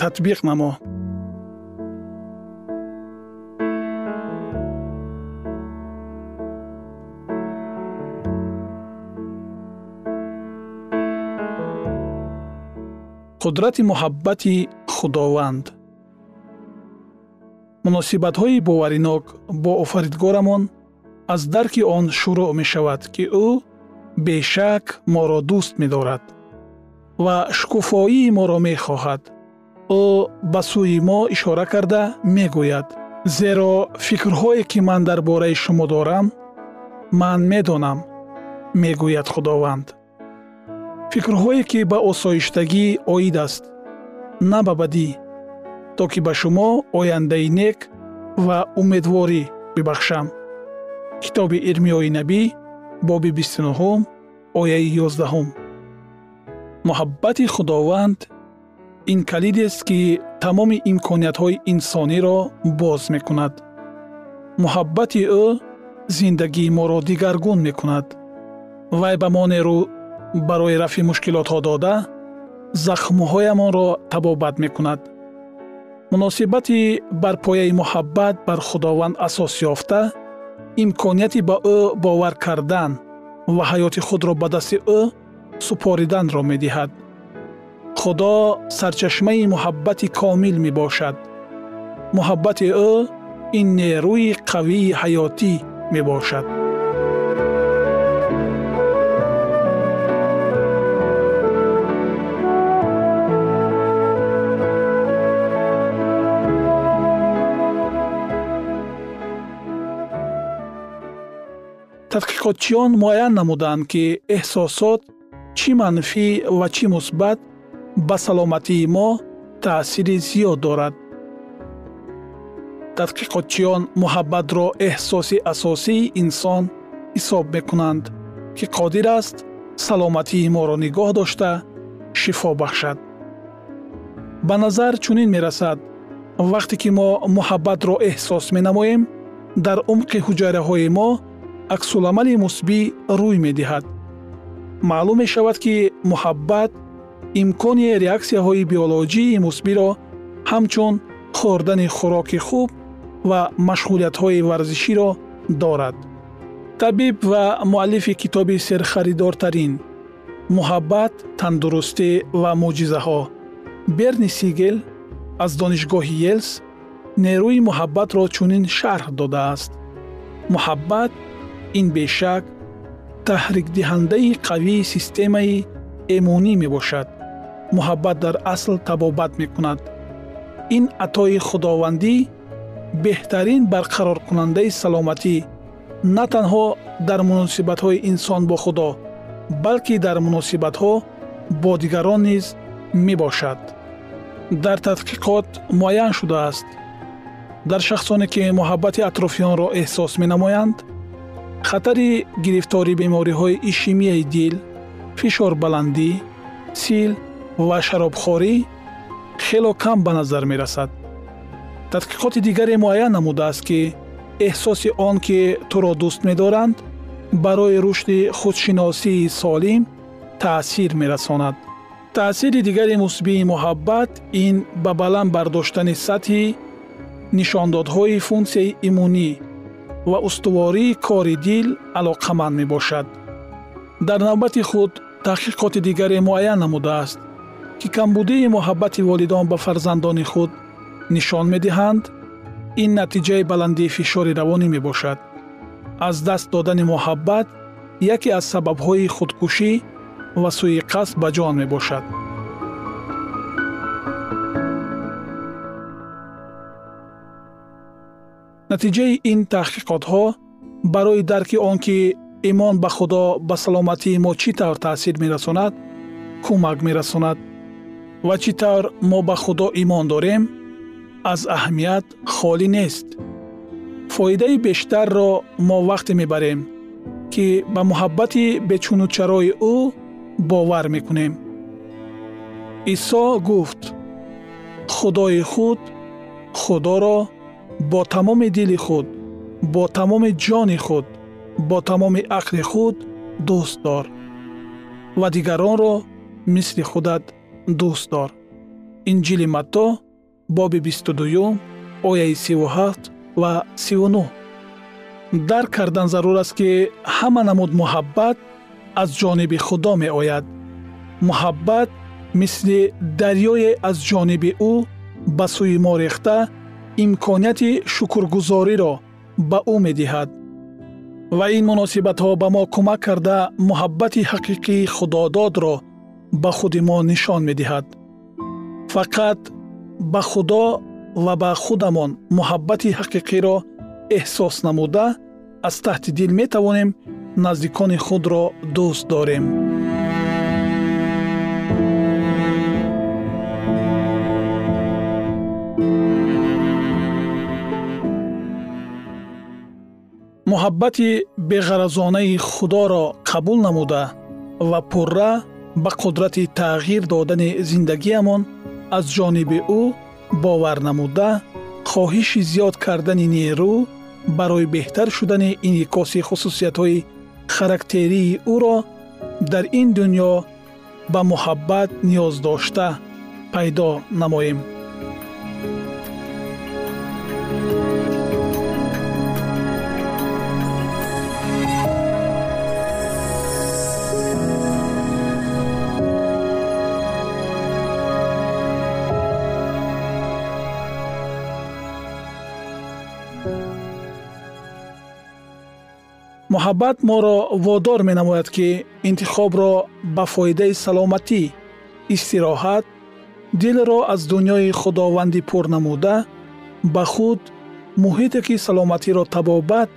татбиқ намо. Қудрати муҳаббати худованд. Муносибатҳои боваринок бо офаридгорамон аз дарки он шурӯъ мешавад ки ӯ бешак моро дӯст медорад ва шукуфоии моро мехоҳад ӯ ба сӯи мо ишора карда мегӯяд. Зеро фикрҳое ки ман дар бораи шумо дорам ман медонам мегӯяд худованд. Фикрҳое ки ба осоиштагӣ оид аст на ба бадӣ то ки ба шумо ояндаи нек ва умедворӣ бибахшам. Китоби ирмиёи набӣ боби бистунуҳум ояи ёздаҳум. Муҳаббати худованд ин калидест ки тамоми имкониятҳои инсониро боз мекунад. Муҳаббати ӯ зиндагии моро дигаргун мекунад. Вай ба мо нерӯ барои рафъи мушкилотҳо дода захмҳоямонро табобат мекунад. Муносибати бар пояи муҳаббат бар худованд асос ёфта имконияти ба ӯ бовар кардан ва ҳаёти худро ба дасти ӯ супориданро медиҳад худо сарчашмаи муҳаббати комил мебошад муҳаббати ӯ ин нерӯи қавии ҳаётӣ мебошад тадқиқотчиён муайян намуданд ки эҳсосот чӣ манфӣ ва чӣ мусбат ба саломатии мо таъсири зиёд дорад. Тадқиқотчиён муҳаббатро эҳсоси асосии инсон ҳисоб мекунанд ки қодир аст саломатии моро нигоҳ дошта шифо бахшад. Ба назар чунин мерасад вақте ки мо муҳаббатро эҳсос менамоем дар умқи ҳуҷайраҳои мо аксуламали мусбӣ рӯй медиҳад. Маълум мешавад ки муҳаббат имкони реаксияҳои биолоҷии мусбиро ҳамчун хӯрдани хӯроки хуб ва машғулиятҳои варзиширо дорад. Табиб ва муаллифи китоби серхаридортарин муҳаббат тандурустӣ ва мӯъҷизаҳо берни сигел аз донишгоҳи елс нерӯи муҳаббатро чунин шарҳ додааст. Муҳаббат ин бешак таҳрикдиҳандаи қавии системаи эмунӣ мебошад муҳаббат дар асл табобат мекунад ин атои худовандӣ беҳтарин барқароркунандаи саломатӣ на танҳо дар муносибатҳои инсон бо худо балки дар муносибатҳо бо дигарон низ мебошад дар тадқиқот муайян шудааст дар шахсоне ки муҳаббати атрофиёнро эҳсос менамоянд хатари гирифторӣ бемориҳои ишемияи дил фишорбаландӣ сил ва шаробхорӣ хело кам ба назар мерасад. Тадқиқоти дигаре муайян намудааст ки эҳсоси он ки туро дӯст медоранд барои рушди худшиносии солим таъсир мерасонад. Таъсири дигари мусбии муҳаббат ин ба баланд бардоштани сатҳи нишондодҳои функсияи имунӣ ва устувории кори дил алоқаманд мебошад. Дар навбати худ таҳқиқоти дигаре муайян намудааст ки камбудии муҳаббати волидон ба фарзандони худ нишон медиҳанд ин натиҷаи баландии фишори равонӣ мебошад. Аз даст додани муҳаббат яке аз сабабҳои худкушӣ ва сӯи-қасд ба ҷон мебошад. Натиҷаи ин таҳқиқотҳо барои дарки он ки имон ба худо ба саломатии мо чӣ тавр таъсир мерасонад? Кӯмак мерасонад. Ва чӣ тавр мо ба худо имон дорем? Аз аҳамият холӣ нест. Фоидаи бештарро мо вақте мебарем ки ба муҳаббати бечунучарои ӯ бовар мекунем. Исо гуфт худои худ худоро бо тамоми дили худ бо тамоми ҷони худ бо тамоми ақли худ дӯст дор ва дигаронро мисли худат дӯст дор. Инҷили матто боби 22 ояи 37 ва 39 дарк кардан зарур аст ки ҳама намуд муҳаббат аз ҷониби худо меояд. Муҳаббат мисли дарёе аз ҷониби ӯ ба сӯи мо рехта имконияти шукргузориро ба ӯ медиҳад ва ин муносибатҳо ба мо кӯмак карда муҳаббати ҳақиқии худододро ба худи мо нишон медиҳад. Фақат ба худо ва ба худамон муҳаббати ҳақиқиро эҳсос намуда аз таҳти дил метавонем наздикони худро дӯст дорем муҳаббати беғаразонаи худоро қабул намуда ва пурра ба қудрати тағйир додани зиндагиямон аз ҷониби ӯ бовар намуда хоҳиши зиёд кардани нерӯ барои беҳтар шудани инъикоси хусусиятҳои характерии ӯро дар ин дуньё ба муҳаббат ниёз дошта пайдо намоем муҳаббат моро водор менамояд ки интихобро ба фоидаи саломатӣ истироҳат дилро аз дуньёи худовандӣ пур намуда ба худ муҳите ки саломатиро табобат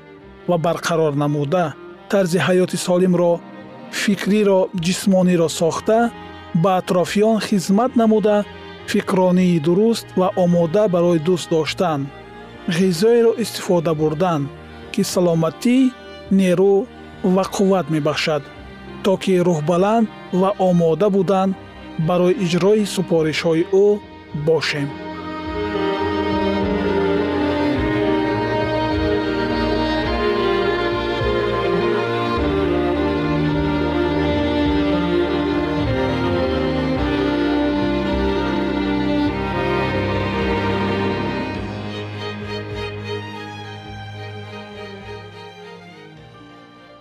ва барқарор намуда тарзи ҳаёти солимро фикриро ҷисмониро сохта ба атрофиён хизмат намуда фикронии дуруст ва омода барои дӯст доштан ғизоеро истифода бурдан ки саломатӣ нерӯ ва қувват мебахшад то ки рӯҳбаланд ва омода будан барои иҷрои супоришҳои ӯ бошем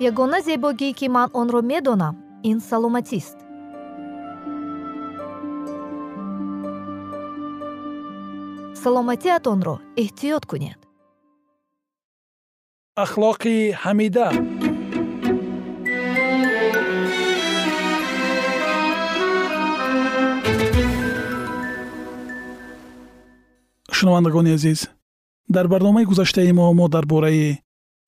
ягона зебогӣ ки ман онро медонам ин саломатист. Саломатиатонро эҳтиёт кунед. Ахлоқи ҳамида. Шунавандагони азиз дар барномаи гузаштаи мо мо дар бораи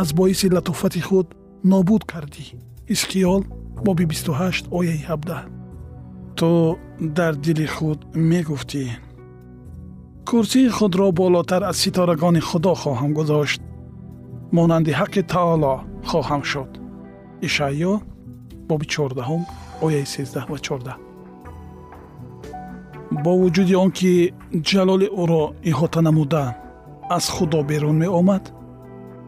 аз боиси латофати худ нобуд кардӣ исқиёл боби 28 ояи 17 ту дар дили худ мегуфтӣ курсии худро болотар аз ситорагони худо хоҳам гузошт монанди ҳаққи таоло хоҳам шуд ишаъё боби 14 ояи 13 ва 14 бо вуҷуди он ки ҷалоли ӯро иҳота намуда аз худо берун меомад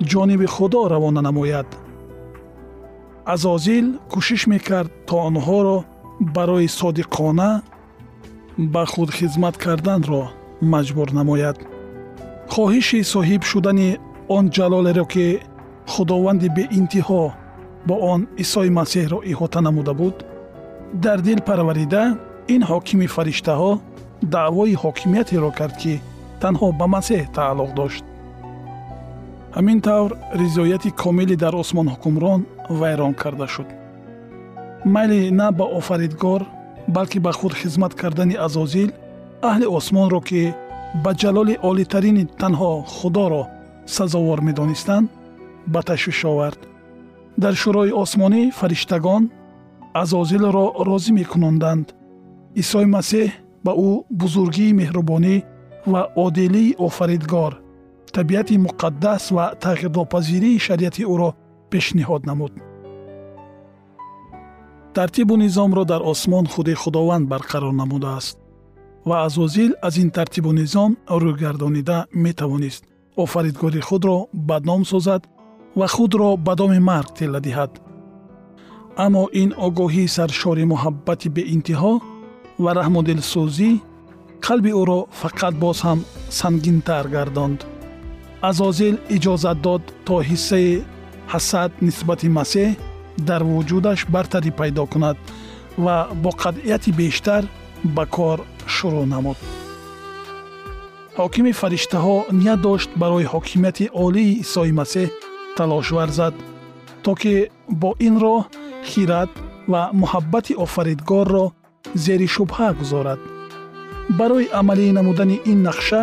ҷониби худо равона намояд. Азозил кӯшиш мекард то онҳоро барои содиқона ба худ хизмат карданро маҷбур намояд. Хоҳиши соҳиб шудани он ҷалолеро ки худованди беинтиҳо бо он исои масеҳро иҳота намуда буд дар дил парварида ин ҳокими фариштаҳо даъвои ҳокимиятеро кард ки танҳо ба масеҳ тааллуқ дошт ҳамин тавр ризояти комилӣ дар осмон ҳукмрон вайрон карда шуд. Майли на ба офаридгор балки ба худ хизмат кардани азозил аҳли осмонро ки ба ҷалоли олитарини танҳо худоро сазовор медонистанд ба ташвиш овард. Дар шӯрои осмонӣ фариштагон азозилро розӣ мекунонданд. Исои масеҳ ба ӯ бузургии меҳрубонӣ ва одилии офаридгор табиати муқаддас ва тағйирнопазирии шариати ӯро пешниҳод намуд. тартибу низомро дар осмон худи худованд барқарор намудааст ва азозил аз ин тартибу низом рӯйгардонида метавонист. офаридгори худро бадном созад ва худро ба доми марг тилла диҳад. аммо ин огоҳии саршори муҳаббати беинтиҳо ва раҳмудилсӯзӣ қалби ӯро фақат боз ҳам сангинтар гардонд азозил иҷозат дод то ҳиссаи ҳасад нисбати масеҳ дар вуҷудаш бартарӣ пайдо кунад ва бо қатъияти бештар ба кор шурӯъ намуд. Ҳокими фариштаҳо ният дошт барои ҳокимияти олии исои масеҳ талош варзад то ки бо ин роҳ хират ва муҳаббати офаридгорро зери шубҳа гузорад. Барои амалӣ намудани ин нақша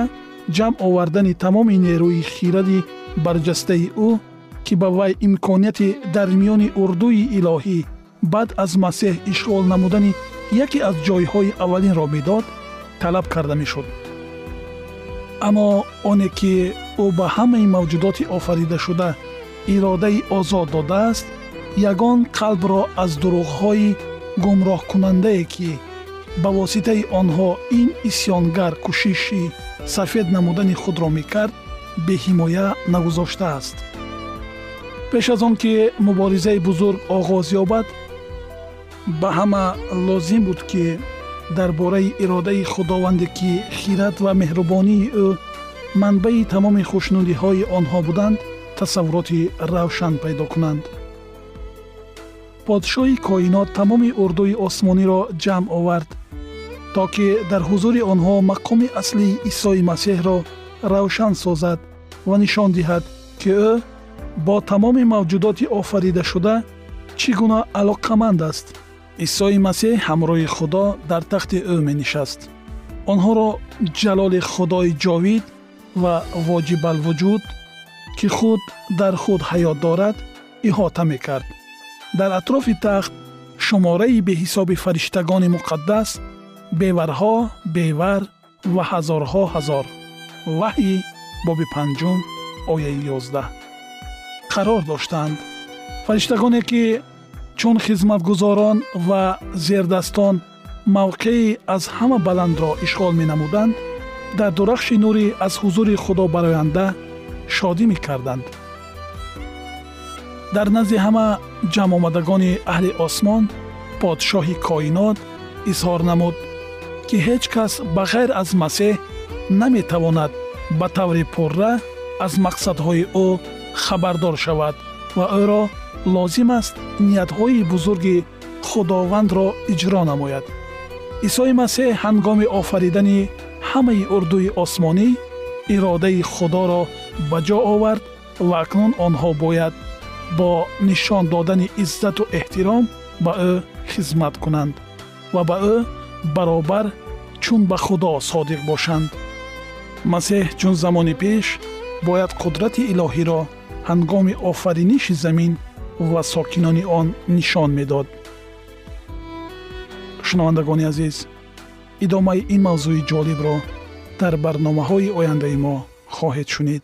ҷамъ овардани тамоми нерӯи хиради барҷастаи ӯ ки ба вай имконияти дар миёни урдуи илоҳӣ баъд аз масеҳ ишғол намудани яке аз ҷойҳои аввалинро медод талаб карда мешуд. Аммо оне ки ӯ ба ҳамаи мавҷудоти офаридашуда иродаи озод додааст ягон қалбро аз дурӯғҳои гумроҳкунандае ки ба воситаи онҳо ин исьёнгар кӯшиши сафед намудани худро мекард беҳимоя нагузоштааст пеш аз он ки муборизаи бузург оғоз ёбад ба ҳама лозим буд ки дар бораи иродаи худованде ки хират ва меҳрубонии ӯ манбаи тамоми хушнудиҳои онҳо буданд тасаввуроти равшан пайдо кунанд. Подшоҳи коинот тамоми урдуи осмониро ҷамъ овард то ки дар ҳузури онҳо мақоми аслии исои масеҳро равшан созад ва нишон диҳад ки ӯ бо тамоми мавҷудоти офаридашуда чӣ гуна алоқаманд аст исои масеҳ ҳамроҳи худо дар тахти ӯ менишаст онҳоро ҷалоли худои ҷовид ва воҷибалвуҷуд ки худ дар худ ҳаёт дорад иҳота мекард дар атрофи тахт шумораи беҳисоби фариштагони муқаддас беварҳо бевар ва ҳазорҳо ҳазор. Ваҳйи боби панҷум ояи ёздаҳ. Қарор доштанд. Фариштагоне ки чун хизматгузорон ва зердастон мавқеи аз ҳама баландро ишғол менамуданд дар дурахши нурӣ аз ҳузури худо бароянда шодӣ мекарданд. Дар назди ҳама ҷамъомадагони аҳли осмон подшоҳи коинот изҳор намуд ки ҳеҷ кас ба ғайр аз масеҳ наметавонад ба таври пурра аз мақсадҳои ӯ хабардор шавад ва ӯро лозим аст ниятҳои бузурги худовандро иҷро намояд. исои масеҳ ҳангоми офаридани ҳамаи урдуи осмонӣ иродаи худоро ба ҷо овард ва акнун онҳо бояд бо нишон додани иззату эҳтиром ба ӯ хизмат кунанд ва ба ӯ баробар чун ба худо содиқ бошанд. Масеҳ чун замони пеш бояд қудрати илоҳиро ҳангоми офариниши замин ва сокинони он нишон медод. Шунавандагони азиз идомаи ин мавзӯи ҷолибро дар барномаҳои ояндаи мо хоҳед шунид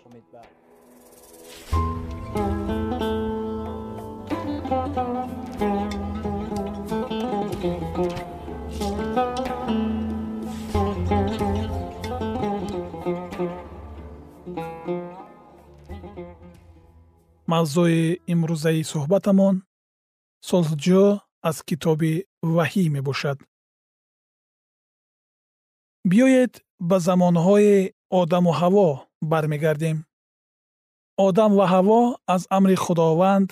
Мавзӯи имрӯзаи суҳбатамон сулҳҷӯ аз китоби ваҳӣ мебошад. Биёед ба замонҳои одаму ҳаво бармегардем. Одам ва ҳаво аз амри худованд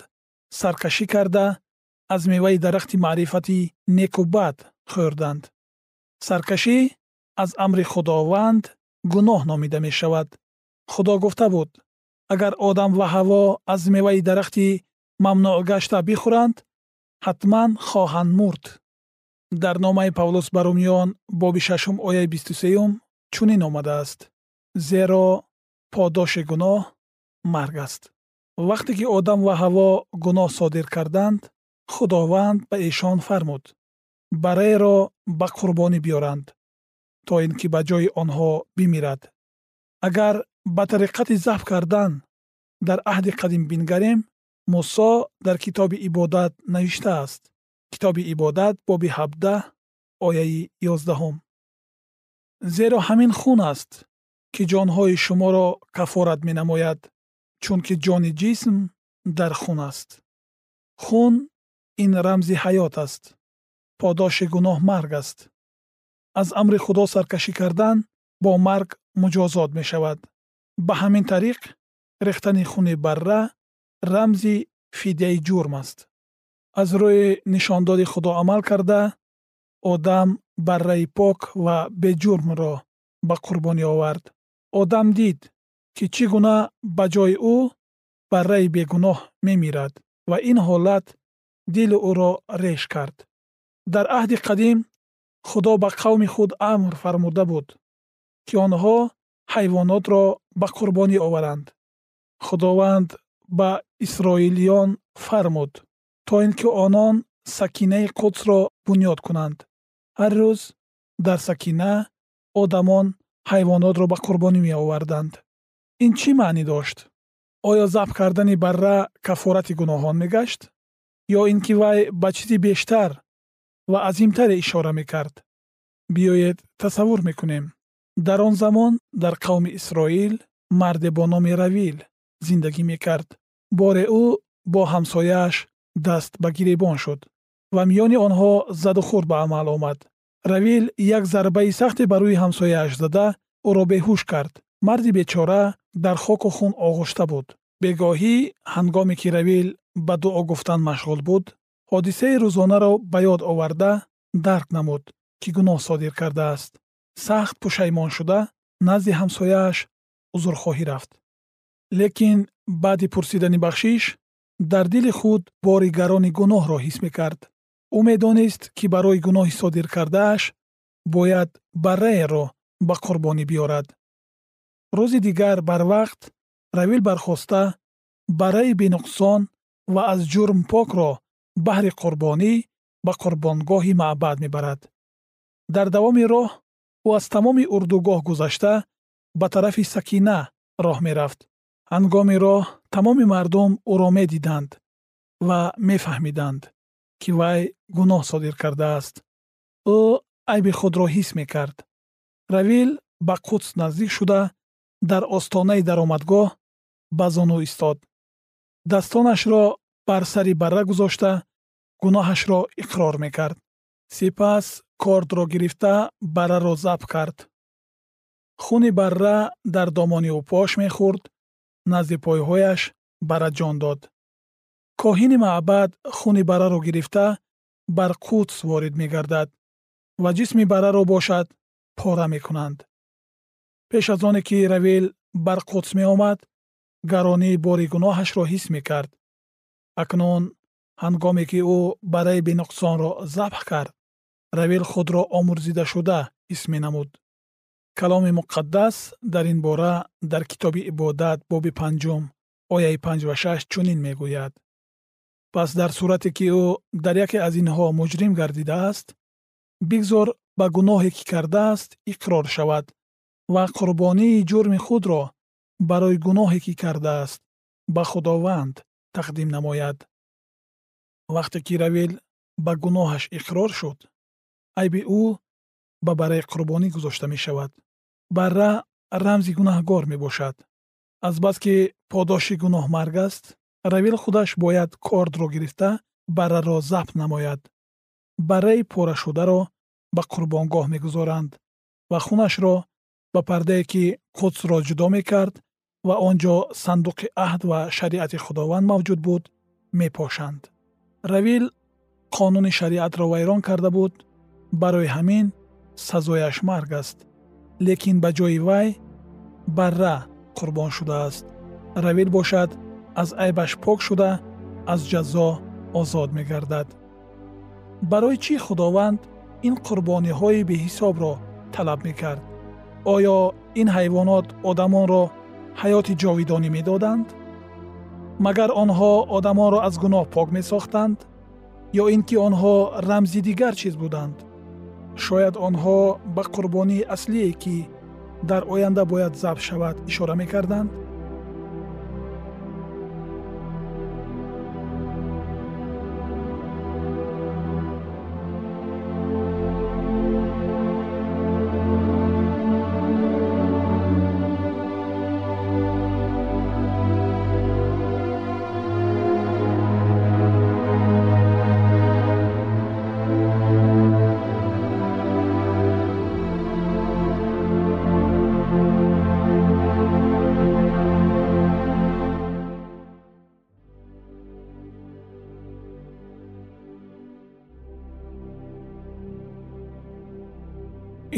саркашӣ карда аз меваи дарахти маърифати неку бад хӯрданд саркашӣ аз амри худованд гуноҳ номида мешавад. Худо гуфта буд агар одам ва ҳаво аз меваи дарахти мамнӯъ гашта бихӯранд ҳатман хоҳанд мурд. Дар номаи павлус ба румиён боби шашум ояи бисту сеюм чунин омадааст зеро подоши гуноҳ марг аст. Вақте ки одам ва ҳаво гуноҳ содир карданд худованд ба эшон фармуд бареро ба қурбонӣ биёранд то ин ки ба ҷои онҳо бимирад. Агар ба тариқати забҳ кардан. Дар аҳди қадим бингарем мусо дар китоби ибодат навиштааст китоби ибодат боби ҳабдаҳ ояи ёздаҳум. Зеро ҳамин хун аст ки ҷонҳои шуморо кафорат менамояд чунки ҷони ҷисм дар хун аст. Хун ин рамзи ҳаёт аст подоши гуноҳ марг аст. Аз амри худо саркашӣ кардан бо марг муҷозот мешавад ба ҳамин тариқ рехтани хуни барра рамзи фидяи ҷурм аст. Аз рӯи нишондоди худо амал карда одам барраи пок ва беҷурмро ба қурбонӣ овард. Одам дид ки чӣ гуна ба ҷои ӯ барраи бегуноҳ мемирад ва ин ҳолат дили ӯро реш кард. Дар аҳди қадим худо ба қавми худ амр фармуда буд ки онҳо ҳайвонотро ба қурбонӣ оваранд. Худованд ба исроилиён фармуд то ин ки онон сакинаи қудсро бунёд кунанд. Ҳар рӯз дар сакина одамон ҳайвонотро ба қурбонӣ меоварданд. Ин чӣ маънӣ дошт? Оё забт кардани барра кафорати гуноҳон мегашт? Ё ин ки вай ба чизи бештар ва азимтаре ишора мекард? Биёед тасаввур мекунем дар он замон дар қавми исроил марде бо номи равил зиндагӣ мекард. Боре ӯ бо ҳамсояаш даст ба гиребон шуд ва миёни онҳо задухӯрд ба амал омад. Равил як зарбаи сахте ба рӯи ҳамсояаш зада ӯро беҳуш кард. Марди бечора дар хоку хун оғӯшта буд. Бегоҳӣ ҳангоме ки равил ба дуо гуфтан машғул буд ҳодисаи рӯзонаро ба ёд оварда дарк намуд ки гуноҳ содир кардааст сахт пушаймон шуда назди ҳамсояаш узрхоҳӣ рафт. Лекин баъди пурсидани бахшиш дар дили худ бори гарони гуноҳро ҳис мекард. Ӯ медонист ки барои гуноҳи содир кардааш бояд барраеро ба қурбонӣ биёрад. Рӯзи дигар барвақт равил бархоста барраи бенуқсон ва аз ҷурм покро баҳри қурбонӣ ба қурбонгоҳи маъбад мебарад. Дар давоми роҳ ӯ аз тамоми урдугоҳ гузашта ба тарафи сакина роҳ мерафт. Ҳангоми роҳ тамоми мардум ӯро медиданд ва мефаҳмиданд ки вай гуноҳ содир кардааст. Ӯ айби худро ҳис мекард. Равил ба қудс наздик шуда дар остонаи даромадгоҳ ба зону истод. Дастонашро бар сари барра гузошта гуноҳашро иқрор мекард. Сипас кордро гирифта барраро забт кард. Хуни барра дар домони ӯ пош мехӯрд назди пойҳояш барра ҷон дод. Коҳини маъбад хуни барраро гирифта бар қудс ворид мегардад ва ҷисми барраро бошад пора мекунанд. Пеш аз оне ки равил бар қудс меомад гаронии бори гуноҳашро ҳис мекард. Акнун ҳангоме ки ӯ барраи бенуқсонро забҳ кард равил худро омӯрзидашуда ҳис менамуд каломи муқаддас дар ин бора дар китоби ибодат боби панҷум ояи панҷ ва шаш чунин мегӯяд. Пас дар сурате ки ӯ дар яке аз инҳо муҷрим гардидааст бигзор ба гуноҳе ки кардааст иқрор шавад ва қурбонии ҷурми худро барои гуноҳе ки кардааст ба худованд тақдим намояд. Вақте ки равил ба гуноҳаш иқрор шуд айби ӯ ба барраи қурбонӣ гузошта мешавад. Барра рамзи гунаҳгор мебошад. Азбаски подоши гуноҳ марг аст равил худаш бояд кордро гирифта барраро забт намояд. Барраи порашударо ба қурбонгоҳ мегузоранд ва хунашро ба пардае ки қудсро ҷудо мекард ва он ҷо сандуқи аҳд ва шариати худованд мавҷуд буд мепошанд. Равил қонуни шариатро вайрон карда буд барои ҳамин сазояш марг аст лекин ба ҷои вай барра қурбон шудааст равил бошад аз айбаш пок шуда аз ҷазо озод мегардад барои чӣ худованд ин қурбониҳои беҳисобро талаб мекард оё ин ҳайвонот одамонро ҳаёти ҷовидонӣ медоданд магар онҳо одамонро аз гуноҳ пок месохтанд ё ин ки онҳо рамзи дигар чиз буданд шояд онҳо ба қурбонии аслие ки дар оянда бояд забт шавад ишора мекарданд